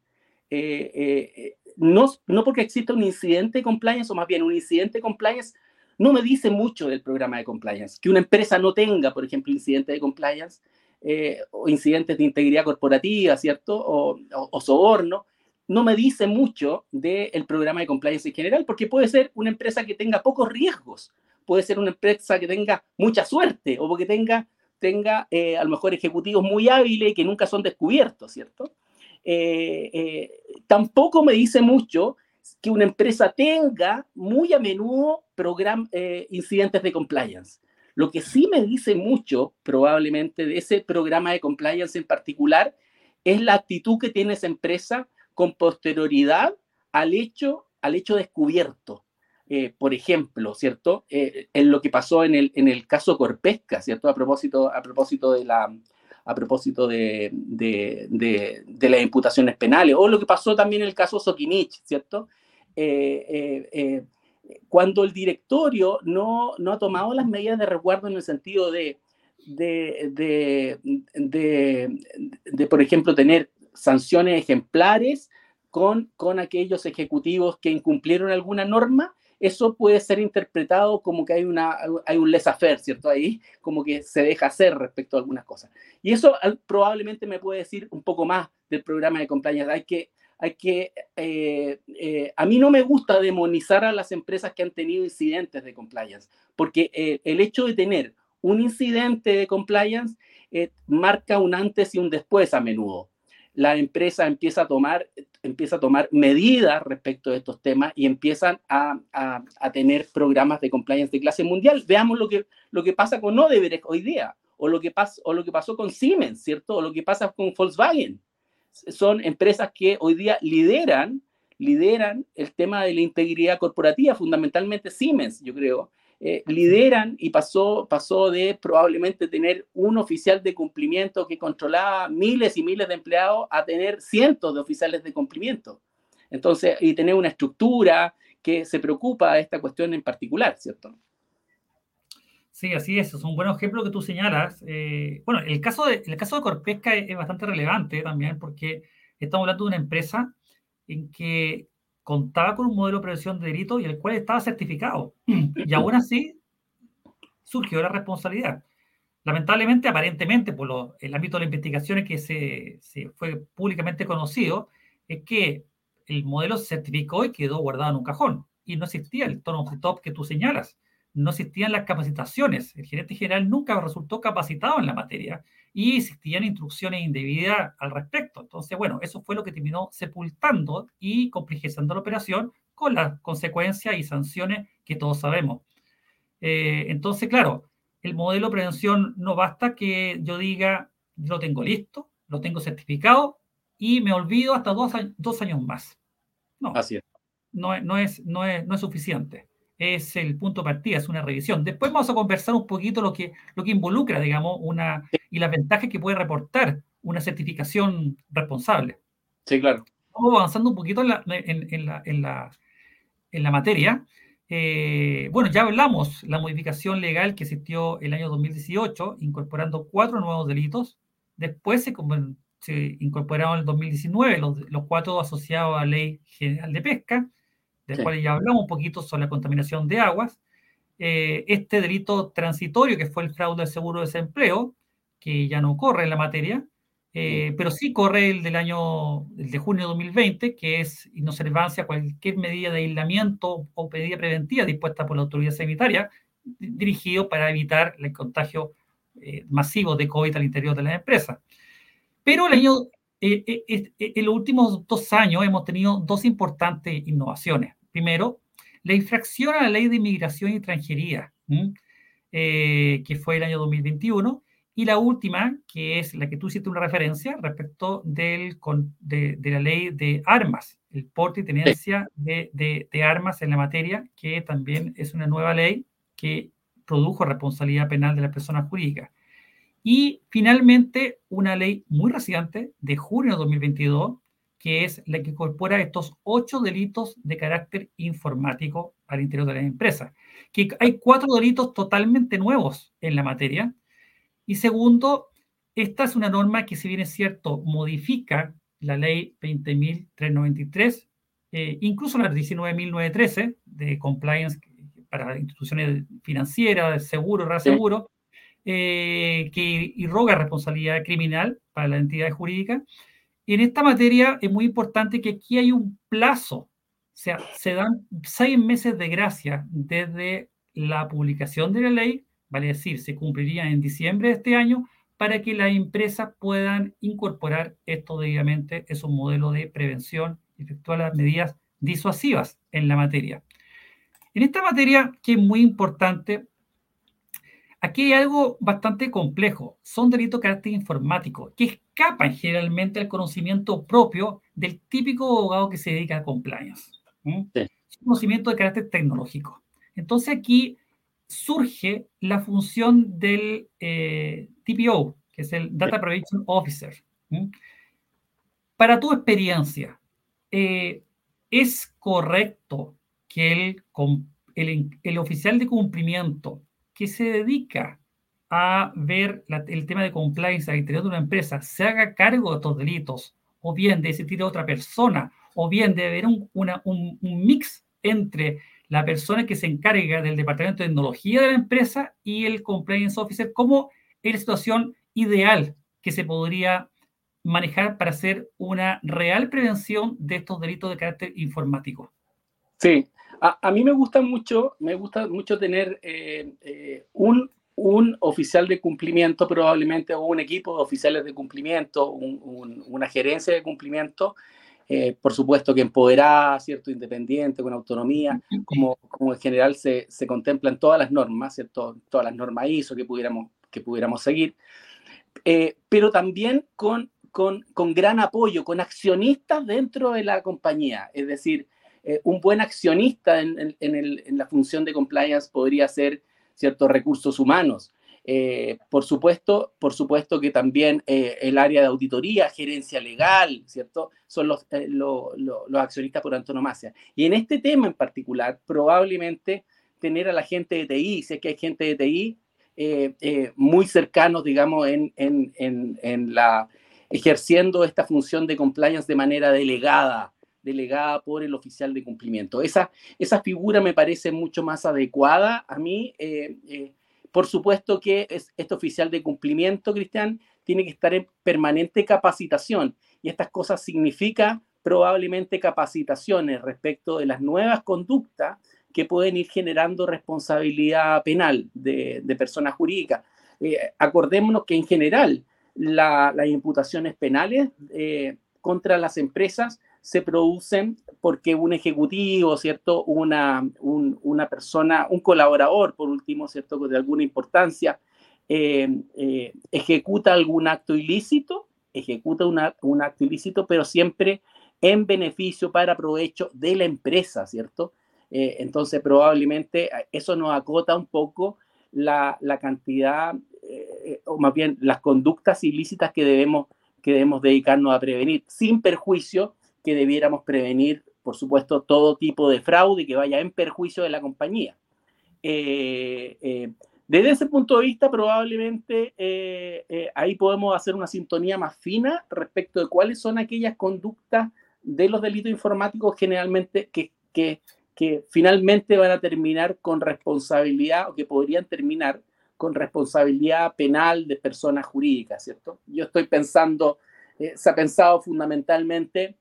Eh, eh, no, no porque exista un incidente de compliance, o más bien un incidente de compliance, no me dice mucho del programa de compliance. Que una empresa no tenga, por ejemplo, incidentes de compliance eh, o incidentes de integridad corporativa, ¿cierto? O, o, soborno, no me dice mucho del programa de compliance en general, porque puede ser una empresa que tenga pocos riesgos, puede ser una empresa que tenga mucha suerte o que tenga, tenga eh, a lo mejor ejecutivos muy hábiles que nunca son descubiertos, ¿cierto? Eh, eh, tampoco me dice mucho que una empresa tenga muy a menudo incidentes de compliance. Lo que sí me dice mucho, probablemente, de ese programa de compliance en particular, es la actitud que tiene esa empresa con posterioridad al hecho, al hecho descubierto. Eh, por ejemplo, ¿cierto? Eh, en lo que pasó en el, en el caso Corpesca, ¿cierto? A propósito, a propósito de la a propósito de, de, de, las imputaciones penales, o lo que pasó también en el caso Sokimich, ¿cierto? Eh, cuando el directorio no, no ha tomado las medidas de resguardo en el sentido de, de, de, por ejemplo, tener sanciones ejemplares con, con aquellos ejecutivos que incumplieron alguna norma, eso puede ser interpretado como que hay, una, hay un laissez-faire, ¿cierto? Ahí, como que se deja hacer respecto a algunas cosas. Y eso probablemente me puede decir un poco más del programa de compliance. Hay que, hay que eh, eh, a mí no me gusta demonizar a las empresas que han tenido incidentes de compliance, porque eh, el hecho de tener un incidente de compliance marca un antes y un después a menudo la empresa empieza a tomar, empieza a tomar medidas respecto de estos temas y empiezan a, a, tener programas de compliance de clase mundial. Veamos lo que, lo que pasa con Odebrecht hoy día, o lo, que pas, o lo que pasó con Siemens, ¿cierto? O lo que pasa con Volkswagen. Son empresas que hoy día lideran, lideran el tema de la integridad corporativa, fundamentalmente Siemens, yo creo, eh, lideran y pasó, pasó de probablemente tener un oficial de cumplimiento que controlaba miles y miles de empleados a tener cientos de oficiales de cumplimiento. Entonces, y tener una estructura que se preocupa de esta cuestión en particular, ¿cierto? Sí, así es, es un buen ejemplo que tú señalas. Eh, bueno, el caso, de, el caso de Corpesca es, es bastante relevante también porque estamos hablando de una empresa en que contaba con un modelo de prevención de delito y el cual estaba certificado. Y aún así surgió la responsabilidad. Lamentablemente, aparentemente, por el ámbito de las investigaciones que se, se, fue públicamente conocido, es que el modelo se certificó y quedó guardado en un cajón. Y no existía el tono top que tú señalas. No existían las capacitaciones. El gerente general nunca resultó capacitado en la materia y existían instrucciones indebidas al respecto. Entonces, bueno, eso fue lo que terminó sepultando y complejizando la operación con las consecuencias y sanciones que todos sabemos. Eh, entonces, claro, el modelo de prevención no basta que yo diga, lo tengo listo, lo tengo certificado y me olvido hasta dos, dos años más. No, Así es. No, no, es, no, es, no es suficiente es el punto de partida, es una revisión. Después vamos a conversar un poquito lo que, lo que involucra, digamos, una, y las ventajas que puede reportar una certificación responsable. Sí, claro. Vamos avanzando un poquito en la, en, la, en la, en la materia. Eh, bueno, ya hablamos la modificación legal que existió el año 2018, incorporando cuatro nuevos delitos. Después se, se incorporaron en el 2019 los, los cuatro asociados a la Ley General de Pesca del cual ya hablamos un poquito sobre la contaminación de aguas, eh, este delito transitorio que fue el fraude del seguro de desempleo, que ya no corre en la materia, eh, pero sí corre el del año el de junio de 2020, que es inobservancia a cualquier medida de aislamiento o medida preventiva dispuesta por la autoridad sanitaria, dirigido para evitar el contagio eh, masivo de COVID al interior de las empresas. Pero el año eh, en los últimos dos años hemos tenido dos importantes innovaciones. Primero, la infracción a la ley de inmigración y extranjería, que fue el año 2021, y la última, que es la que tú hiciste una referencia respecto del, de, de, la ley de armas, el porte y tenencia de, de, de, armas en la materia, que también es una nueva ley que produjo responsabilidad penal de las personas jurídicas. Y finalmente, una ley muy reciente de junio de 2022, que es la que incorpora estos ocho delitos de carácter informático al interior de la empresa. Que hay cuatro delitos totalmente nuevos en la materia. Y segundo, esta es una norma que, si bien es cierto, modifica la ley 20.393, eh, incluso la 19.913 de compliance para instituciones financieras, seguro, reaseguro, eh, que irroga responsabilidad criminal para la entidad jurídica. En esta materia es muy importante que aquí hay un plazo, o sea, se dan seis meses de gracia desde la publicación de la ley, vale decir, se cumpliría en diciembre de este año, para que las empresas puedan incorporar esto debidamente, es un modelo de prevención, efectuar las medidas disuasivas en la materia. En esta materia, que es muy importante, aquí hay algo bastante complejo. Son delitos de carácter informático que escapan generalmente al conocimiento propio del típico abogado que se dedica a compliance. Sí. conocimiento de carácter tecnológico. Entonces aquí surge la función del eh, TPO, que es el Data Protection Officer. Para tu experiencia, eh, ¿es correcto que el, el, oficial de cumplimiento que se dedica a ver el tema de compliance al interior de una empresa se haga cargo de estos delitos, o bien de ese a otra persona, o bien de haber un, un, un mix entre la persona que se encarga del departamento de tecnología de la empresa y el compliance officer como la situación ideal que se podría manejar para hacer una real prevención de estos delitos de carácter informático. Sí, a, mí me gusta mucho, me gusta mucho tener eh, eh, un, un, oficial de cumplimiento probablemente o un equipo de oficiales de cumplimiento, una gerencia de cumplimiento eh, por supuesto que empoderada, ¿cierto? Independiente, con autonomía, como, como en general se, se contemplan todas las normas, ¿cierto? Todas las normas ISO que pudiéramos, que pudiéramos seguir, eh, pero también con, con, con, gran apoyo, con accionistas dentro de la compañía, es decir, eh, un buen accionista en, en, en, el, en, la función de compliance podría ser ciertos recursos humanos, eh, por, supuesto, por supuesto que también eh, el área de auditoría, gerencia legal, ¿cierto? Son los, eh, los accionistas por antonomasia. Y en este tema en particular, probablemente tener a la gente de TI, si es que hay gente de TI, muy cercanos, digamos, en, en, en, en, la ejerciendo esta función de compliance de manera delegada, delegada por el oficial de cumplimiento. Esa, esa figura me parece mucho más adecuada a mí. Por supuesto que este oficial de cumplimiento, Cristian, tiene que estar en permanente capacitación y estas cosas significan probablemente capacitaciones respecto de las nuevas conductas que pueden ir generando responsabilidad penal de, personas jurídicas. Eh, acordémonos que en general las imputaciones penales eh, contra las empresas se producen porque un ejecutivo, ¿cierto? Una, una persona, un colaborador, por último, ¿cierto? De alguna importancia, eh, eh, ejecuta algún acto ilícito, ejecuta un acto ilícito, pero siempre en beneficio para provecho de la empresa, ¿cierto? Eh, entonces, probablemente eso nos acota un poco la, la cantidad, o más bien las conductas ilícitas que debemos, que debemos dedicarnos a prevenir, sin perjuicio que debiéramos prevenir, por supuesto, todo tipo de fraude que vaya en perjuicio de la compañía. Eh, eh, desde ese punto de vista, probablemente eh, ahí podemos hacer una sintonía más fina respecto de cuáles son aquellas conductas de los delitos informáticos generalmente que, finalmente van a terminar con responsabilidad o que podrían terminar con responsabilidad penal de personas jurídicas, ¿cierto? Yo estoy pensando, se ha pensado fundamentalmente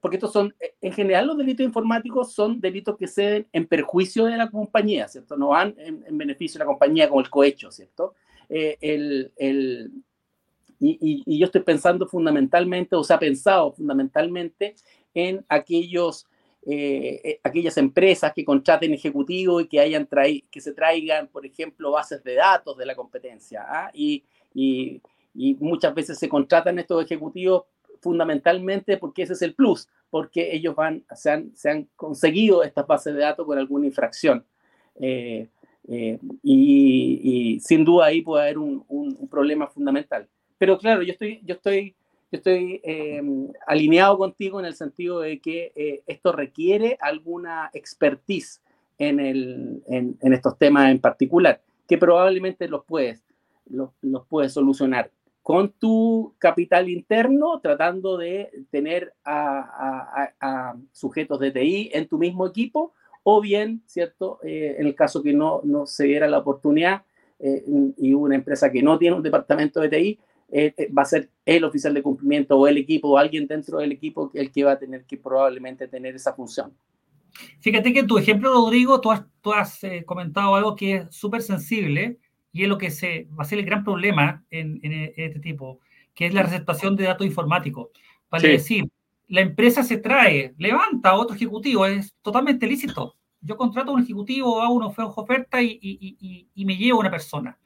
porque estos son, eh, en general los delitos informáticos son delitos que se den en perjuicio de la compañía, ¿cierto? No van en, beneficio de la compañía como el cohecho, ¿cierto? Eh, el, el, y, yo estoy pensando fundamentalmente, o se ha pensado fundamentalmente en aquellos, eh, aquellas empresas que contraten ejecutivos y que, hayan que se traigan, por ejemplo, bases de datos de la competencia. ¿ah? Y, y muchas veces se contratan estos ejecutivos fundamentalmente porque ese es el plus, porque ellos van, se han, se han conseguido estas bases de datos con alguna infracción. Eh, eh, y, sin duda ahí puede haber un, un, problema fundamental. Pero claro, yo estoy, yo estoy, yo estoy eh, alineado contigo en el sentido de que esto requiere alguna expertise en, el, en, estos temas en particular, que probablemente los puedes, los, los puedes solucionar con tu capital interno, tratando de tener a, sujetos de TI en tu mismo equipo, o bien, ¿cierto? Eh, en el caso que no, no se diera la oportunidad eh, y una empresa que no tiene un departamento de TI, eh, va a ser el oficial de cumplimiento o el equipo o alguien dentro del equipo el que va a tener que probablemente tener esa función. Fíjate que en tu ejemplo, Rodrigo, tú has, tú has comentado algo que es súper sensible y es lo que se, va a ser el gran problema en, este tipo, que es la receptación de datos informáticos. Vale decir, la empresa se trae, levanta a otro ejecutivo, es totalmente lícito. Yo contrato a un ejecutivo, hago una oferta y, y, y, me llevo a una persona.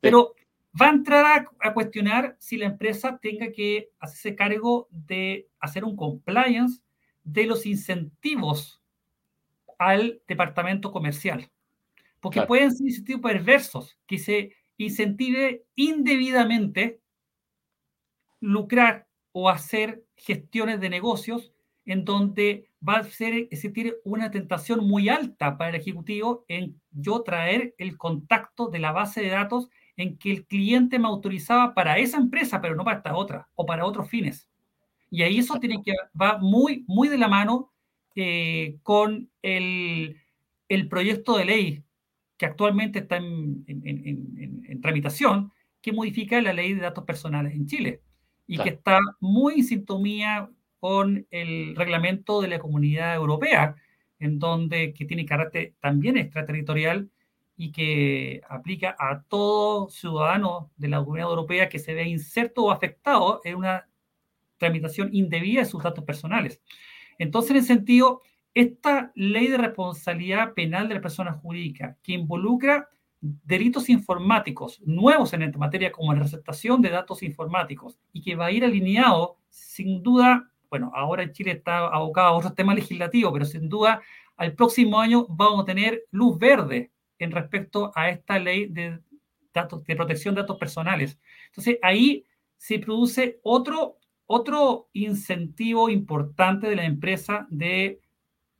Pero va a entrar a, cuestionar si la empresa tenga que hacerse cargo de hacer un compliance de los incentivos al departamento comercial. Porque pueden ser incentivos perversos, que se incentive indebidamente lucrar o hacer gestiones de negocios en donde va a ser, existir una tentación muy alta para el ejecutivo en yo traer el contacto de la base de datos en que el cliente me autorizaba para esa empresa, pero no para esta otra o para otros fines. Y ahí eso tiene que va muy, muy de la mano eh, con el, el, proyecto de ley que actualmente está en, en, tramitación, que modifica la ley de datos personales en Chile y que está muy en sintonía con el reglamento de la Comunidad Europea, en donde que tiene carácter también extraterritorial y que aplica a todo ciudadano de la Comunidad Europea que se ve inserto o afectado en una tramitación indebida de sus datos personales. Entonces, en ese sentido, esta ley de responsabilidad penal de la persona jurídica, que involucra delitos informáticos nuevos en esta materia, como la receptación de datos informáticos, y que va a ir alineado, sin duda, bueno, ahora en Chile está abocado a otros temas legislativos, pero sin duda, al próximo año vamos a tener luz verde en respecto a esta ley de, datos, de protección de datos personales. Entonces, ahí se produce otro, otro incentivo importante de la empresa de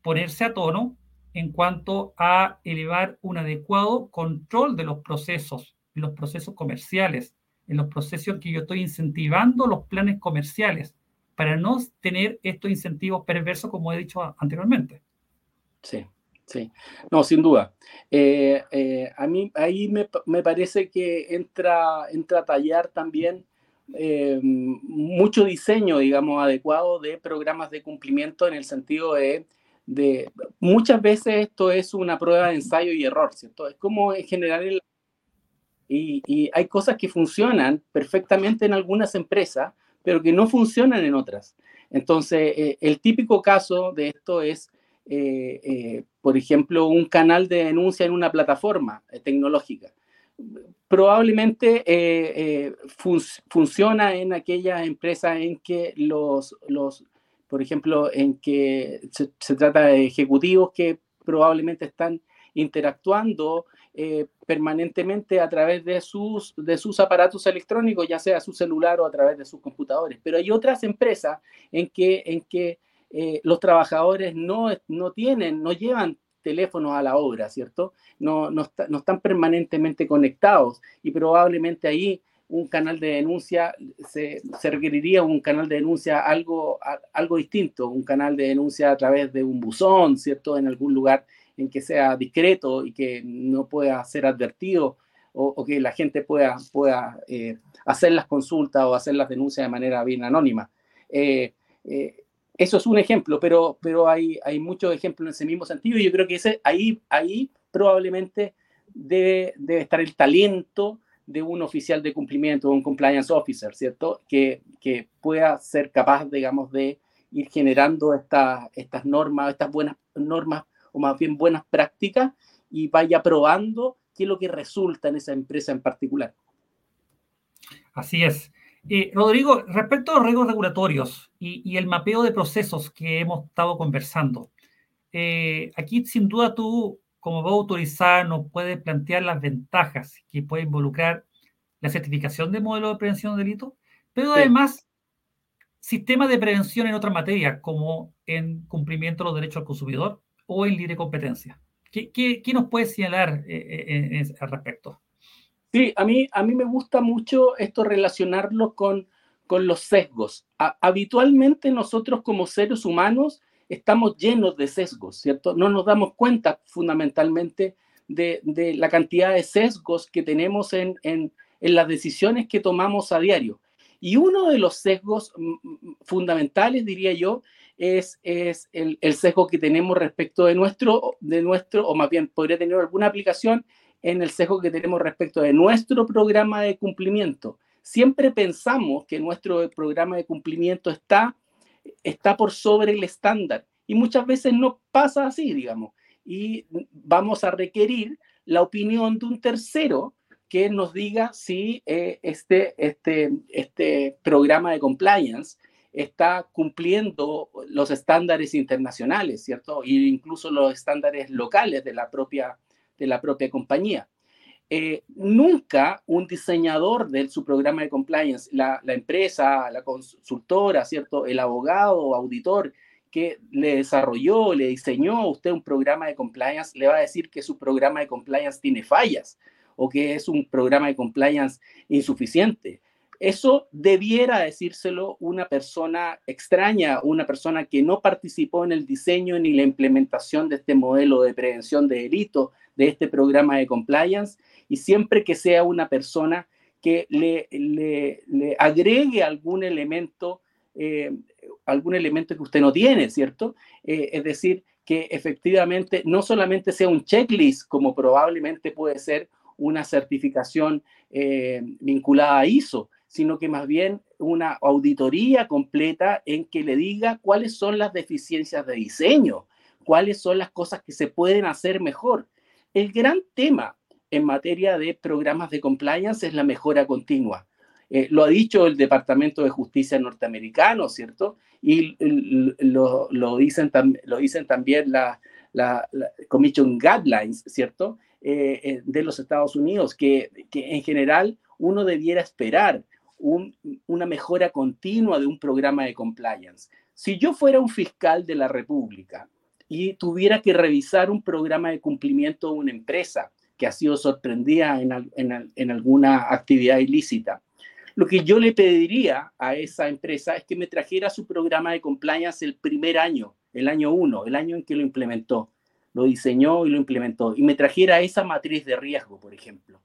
ponerse a tono en cuanto a elevar un adecuado control de los procesos, en los procesos comerciales, en los procesos que yo estoy incentivando los planes comerciales, para no tener estos incentivos perversos como he dicho anteriormente. Sí. Sí, no, sin duda. Eh, eh, a mí ahí me, me, parece que entra, entra a tallar también eh, mucho diseño, digamos, adecuado de programas de cumplimiento en el sentido de, de, muchas veces esto es una prueba de ensayo y error, ¿cierto? Es como en general y, y hay cosas que funcionan perfectamente en algunas empresas, pero que no funcionan en otras. Entonces, el típico caso de esto es eh, eh, por ejemplo, un canal de denuncia en una plataforma eh, tecnológica. Probablemente funciona en aquellas empresas en que los, los por ejemplo, en que se, trata de ejecutivos que probablemente están interactuando permanentemente a través de sus, de sus aparatos electrónicos, ya sea su celular o a través de sus computadores. Pero hay otras empresas en que, en que eh, los trabajadores no, no tienen, no llevan teléfonos a la obra, ¿cierto? No, no, están permanentemente conectados y probablemente ahí un canal de denuncia, se, requeriría un canal de denuncia algo, algo distinto, un canal de denuncia a través de un buzón, ¿cierto? En algún lugar en que sea discreto y que no pueda ser advertido o, que la gente pueda, pueda eh, hacer las consultas o hacer las denuncias de manera bien anónima. Eh, eso es un ejemplo, pero, pero hay, hay muchos ejemplos en ese mismo sentido y yo creo que ese, ahí, ahí probablemente debe, debe estar el talento de un oficial de cumplimiento, un compliance officer, ¿cierto? Que, que pueda ser capaz, digamos, de ir generando estas normas, estas buenas normas, o más bien buenas prácticas, y vaya probando qué es lo que resulta en esa empresa en particular. Así es. Eh, Rodrigo, respecto a los riesgos regulatorios y, el mapeo de procesos que hemos estado conversando, eh, aquí sin duda tú, como voz autorizada, nos puedes plantear las ventajas que puede involucrar la certificación de modelo de prevención de delitos, pero además sistemas de prevención en otras materias, como en cumplimiento de los derechos al consumidor o en libre competencia. ¿Qué, qué, nos puedes señalar eh, al respecto? Sí, a mí, a mí me gusta mucho esto relacionarlo con, con los sesgos. habitualmente nosotros como seres humanos estamos llenos de sesgos, ¿cierto? No nos damos cuenta fundamentalmente de, de la cantidad de sesgos que tenemos en, en, en, las decisiones que tomamos a diario. Y uno de los sesgos mm, mm, fundamentales, diría yo, es, es el, el, sesgo que tenemos respecto de nuestro, de nuestro, o más bien podría tener alguna aplicación en el sesgo que tenemos respecto de nuestro programa de cumplimiento. Siempre pensamos que nuestro programa de cumplimiento está, está por sobre el estándar y muchas veces no pasa así, digamos. Y vamos a requerir la opinión de un tercero que nos diga si eh, este, este, este programa de compliance está cumpliendo los estándares internacionales, ¿cierto? E incluso los estándares locales de la propia, de la propia compañía. Eh, nunca un diseñador de su programa de compliance, la, empresa, la consultora, ¿cierto? El abogado auditor que le desarrolló, le diseñó a usted un programa de compliance, le va a decir que su programa de compliance tiene fallas o que es un programa de compliance insuficiente. Eso debiera decírselo una persona extraña, una persona que no participó en el diseño ni la implementación de este modelo de prevención de delito, de este programa de compliance, y siempre que sea una persona que le, le, agregue algún elemento, eh, algún elemento que usted no tiene, ¿cierto? Eh, es decir, que efectivamente no solamente sea un checklist, como probablemente puede ser una certificación eh, vinculada a ISO, sino que más bien una auditoría completa en que le diga cuáles son las deficiencias de diseño, cuáles son las cosas que se pueden hacer mejor. El gran tema en materia de programas de compliance es la mejora continua. Eh, lo ha dicho el Departamento de Justicia norteamericano, ¿cierto? Y lo, lo dicen, lo dicen también la, la, Commission Guidelines, ¿cierto? Eh, eh, de los Estados Unidos, que, en general uno debiera esperar una mejora continua de un programa de compliance. Si yo fuera un fiscal de la República y tuviera que revisar un programa de cumplimiento de una empresa que ha sido sorprendida en, alguna actividad ilícita, lo que yo le pediría a esa empresa es que me trajera su programa de compliance el primer año, el año uno, el año en que lo implementó lo diseñó y lo implementó, y me trajera esa matriz de riesgo, por ejemplo.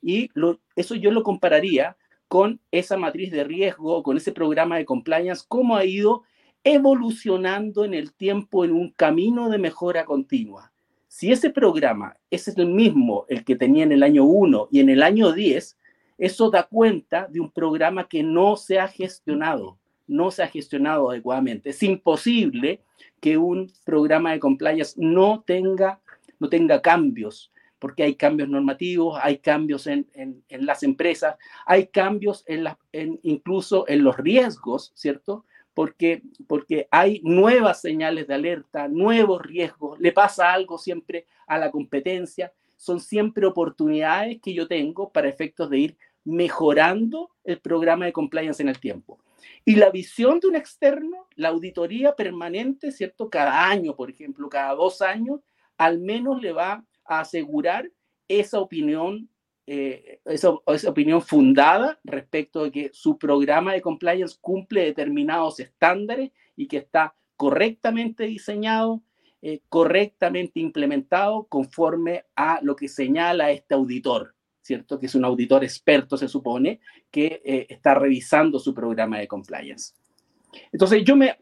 Y eso yo lo compararía con esa matriz de riesgo, con ese programa de compliance, cómo ha ido evolucionando en el tiempo en un camino de mejora continua. Si ese programa es el mismo, el que tenía en el año 1 y en el año 10, eso da cuenta de un programa que no se ha gestionado, no se ha gestionado adecuadamente. Es imposible que un programa de compliance no tenga, no tenga cambios, porque hay cambios normativos, hay cambios en, las empresas, hay cambios en la, incluso en los riesgos, ¿cierto? Porque, porque hay nuevas señales de alerta, nuevos riesgos, le pasa algo siempre a la competencia, son siempre oportunidades que yo tengo para efectos de ir mejorando el programa de compliance en el tiempo. Y la visión de un externo, la auditoría permanente, ¿cierto? Cada año, por ejemplo, cada dos años, al menos le va a asegurar esa opinión, eh, esa, esa, opinión fundada respecto de que su programa de compliance cumple determinados estándares y que está correctamente diseñado, eh, correctamente implementado conforme a lo que señala este auditor. ¿cierto? Que es un auditor experto, se supone, que eh, está revisando su programa de compliance. Entonces, yo me,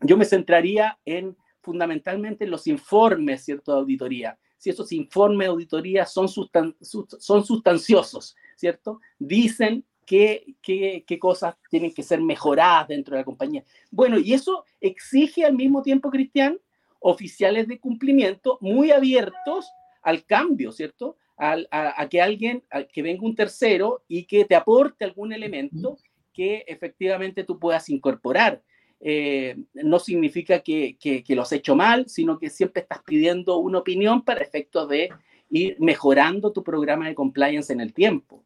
yo me centraría en fundamentalmente en los informes, ¿cierto?, de auditoría. Si esos informes de auditoría son, son sustanciosos, ¿cierto? Dicen qué, qué, qué, cosas tienen que ser mejoradas dentro de la compañía. Bueno, y eso exige al mismo tiempo, Cristian, oficiales de cumplimiento muy abiertos al cambio, ¿cierto? a, que alguien, que venga un tercero y que te aporte algún elemento que efectivamente tú puedas incorporar. Eh, no significa que, que, lo has hecho mal, sino que siempre estás pidiendo una opinión para efectos de ir mejorando tu programa de compliance en el tiempo.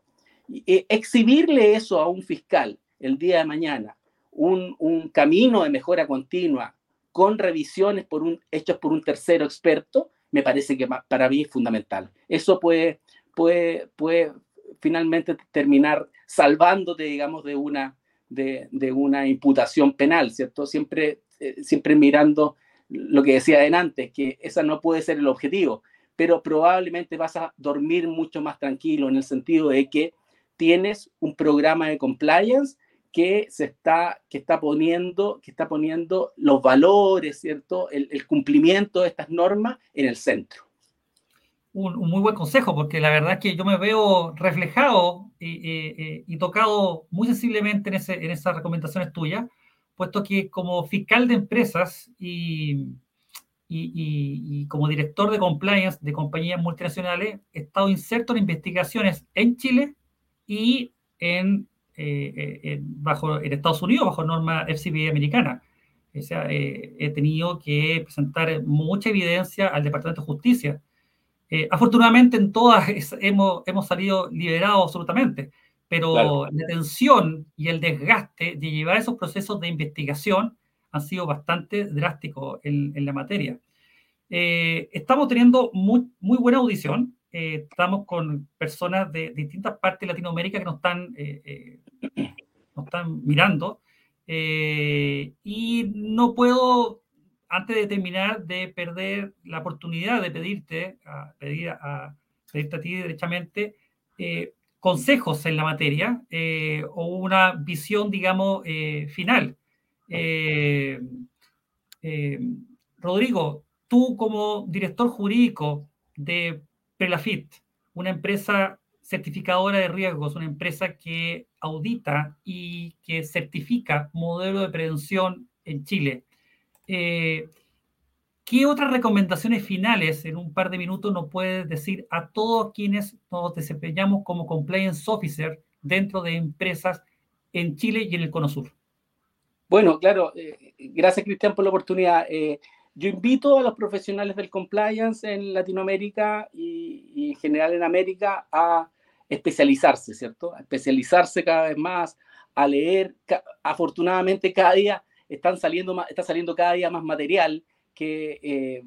Eh, exhibirle eso a un fiscal el día de mañana, un, camino de mejora continua con revisiones por un, hechos por un tercero experto, me parece que para mí es fundamental. Eso puede, puede finalmente terminar salvándote, digamos, de una, de, de una imputación penal, ¿cierto? Siempre, eh, siempre mirando lo que decía antes, que esa no puede ser el objetivo, pero probablemente vas a dormir mucho más tranquilo en el sentido de que tienes un programa de compliance que se está, que está poniendo, que está poniendo los valores, ¿cierto? El, cumplimiento de estas normas en el centro. Un, muy buen consejo, porque la verdad es que yo me veo reflejado y, tocado muy sensiblemente en, ese, en esas recomendaciones tuyas, puesto que como fiscal de empresas y, y, como director de compliance de compañías multinacionales, he estado inserto en investigaciones en Chile y en eh, eh, bajo, en Estados Unidos bajo norma FCPA americana. O sea, eh, he tenido que presentar mucha evidencia al Departamento de Justicia. Afortunadamente en todas hemos, hemos salido liberados absolutamente, pero la tensión y el desgaste de llevar esos procesos de investigación han sido bastante drásticos en, en la materia. estamos teniendo muy, muy buena audición. estamos con personas de distintas partes de Latinoamérica que nos están nos están mirando. Eh, y no puedo, antes de terminar, de perder la oportunidad de pedirte, a, pedir a, pedirte a ti derechamente, eh, consejos en la materia eh, o una visión, digamos, final. Rodrigo, tú como director jurídico de Pelafit, una empresa certificadora de riesgos, una empresa que audita y que certifica modelo de prevención en Chile. Eh, ¿Qué otras recomendaciones finales en un par de minutos nos puedes decir a todos quienes nos desempeñamos como compliance officer dentro de empresas en Chile y en el Cono Sur? Bueno, claro, eh, gracias Cristian por la oportunidad. Eh, yo invito a los profesionales del compliance en Latinoamérica y en general en América a especializarse, ¿cierto? A especializarse cada vez más, a leer. Afortunadamente cada día están saliendo está saliendo cada día más material, eh,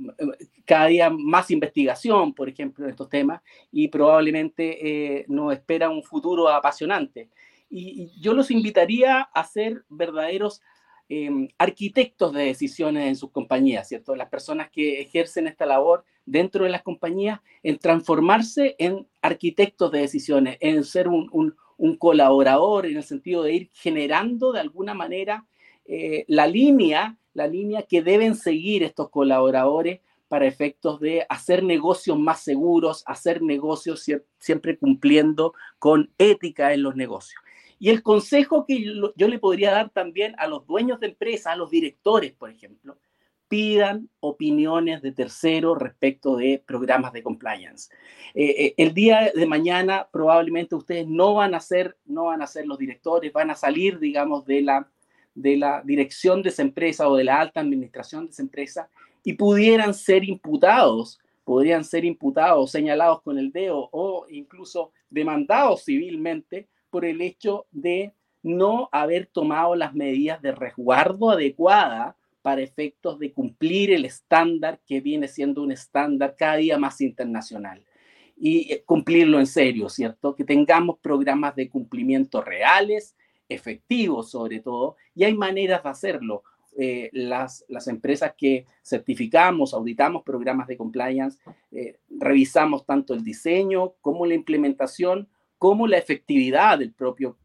cada día más investigación, por ejemplo, en estos temas, y probablemente eh, nos espera un futuro apasionante. Y, yo los invitaría a ser verdaderos em, arquitectos de decisiones en sus compañías, ¿cierto? Las personas que ejercen esta labor dentro de las compañías en transformarse en arquitectos de decisiones, en ser un, colaborador, en el sentido de ir generando de alguna manera eh, la línea, la línea que deben seguir estos colaboradores para efectos de hacer negocios más seguros, hacer negocios siempre cumpliendo con ética en los negocios. Y el consejo que yo le podría dar también a los dueños de empresas, a los directores, por ejemplo, pidan opiniones de terceros respecto de programas de compliance. Eh, eh, el día de mañana probablemente ustedes no van a ser, no van a ser los directores, van a salir, digamos, de la, de la dirección de esa empresa o de la alta administración de esa empresa y pudieran ser imputados, podrían ser imputados, señalados con el dedo o incluso demandados civilmente por el hecho de no haber tomado las medidas de resguardo adecuada para efectos de cumplir el estándar que viene siendo un estándar cada día más internacional y eh, cumplirlo en serio, ¿cierto? Que tengamos programas de cumplimiento reales, efectivos sobre todo, y hay maneras de hacerlo. Eh, las, las, empresas que certificamos, auditamos programas de compliance, eh, revisamos tanto el diseño como la implementación, como la efectividad del propio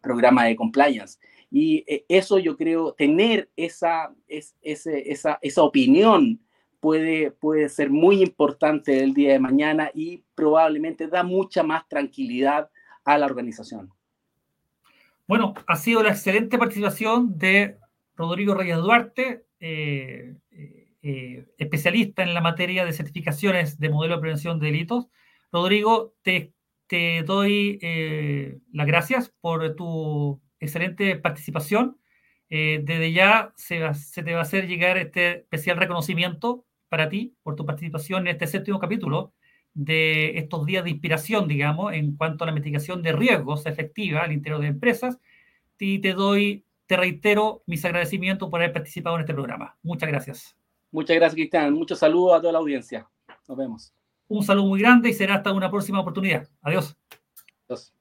programa de compliance. Y eh, eso yo creo, tener esa, esa, esa opinión puede, puede ser muy importante el día de mañana y probablemente da mucha más tranquilidad a la organización. Bueno, ha sido la excelente participación de Rodrigo Reyes Duarte, eh, eh, especialista en la materia de certificaciones de modelo de prevención de delitos. Rodrigo, te, te doy las gracias por tu excelente participación. Eh, desde ya se, te va a hacer llegar este especial reconocimiento para ti por tu participación en este séptimo capítulo de estos días de inspiración, digamos, en cuanto a la mitigación de riesgos efectiva al interior de empresas. Y te doy, te reitero mis agradecimientos por haber participado en este programa. Muchas gracias. Muchas gracias, Cristian. Muchos saludos a toda la audiencia. Nos vemos. Un saludo muy grande y será hasta una próxima oportunidad. Adiós. Adiós.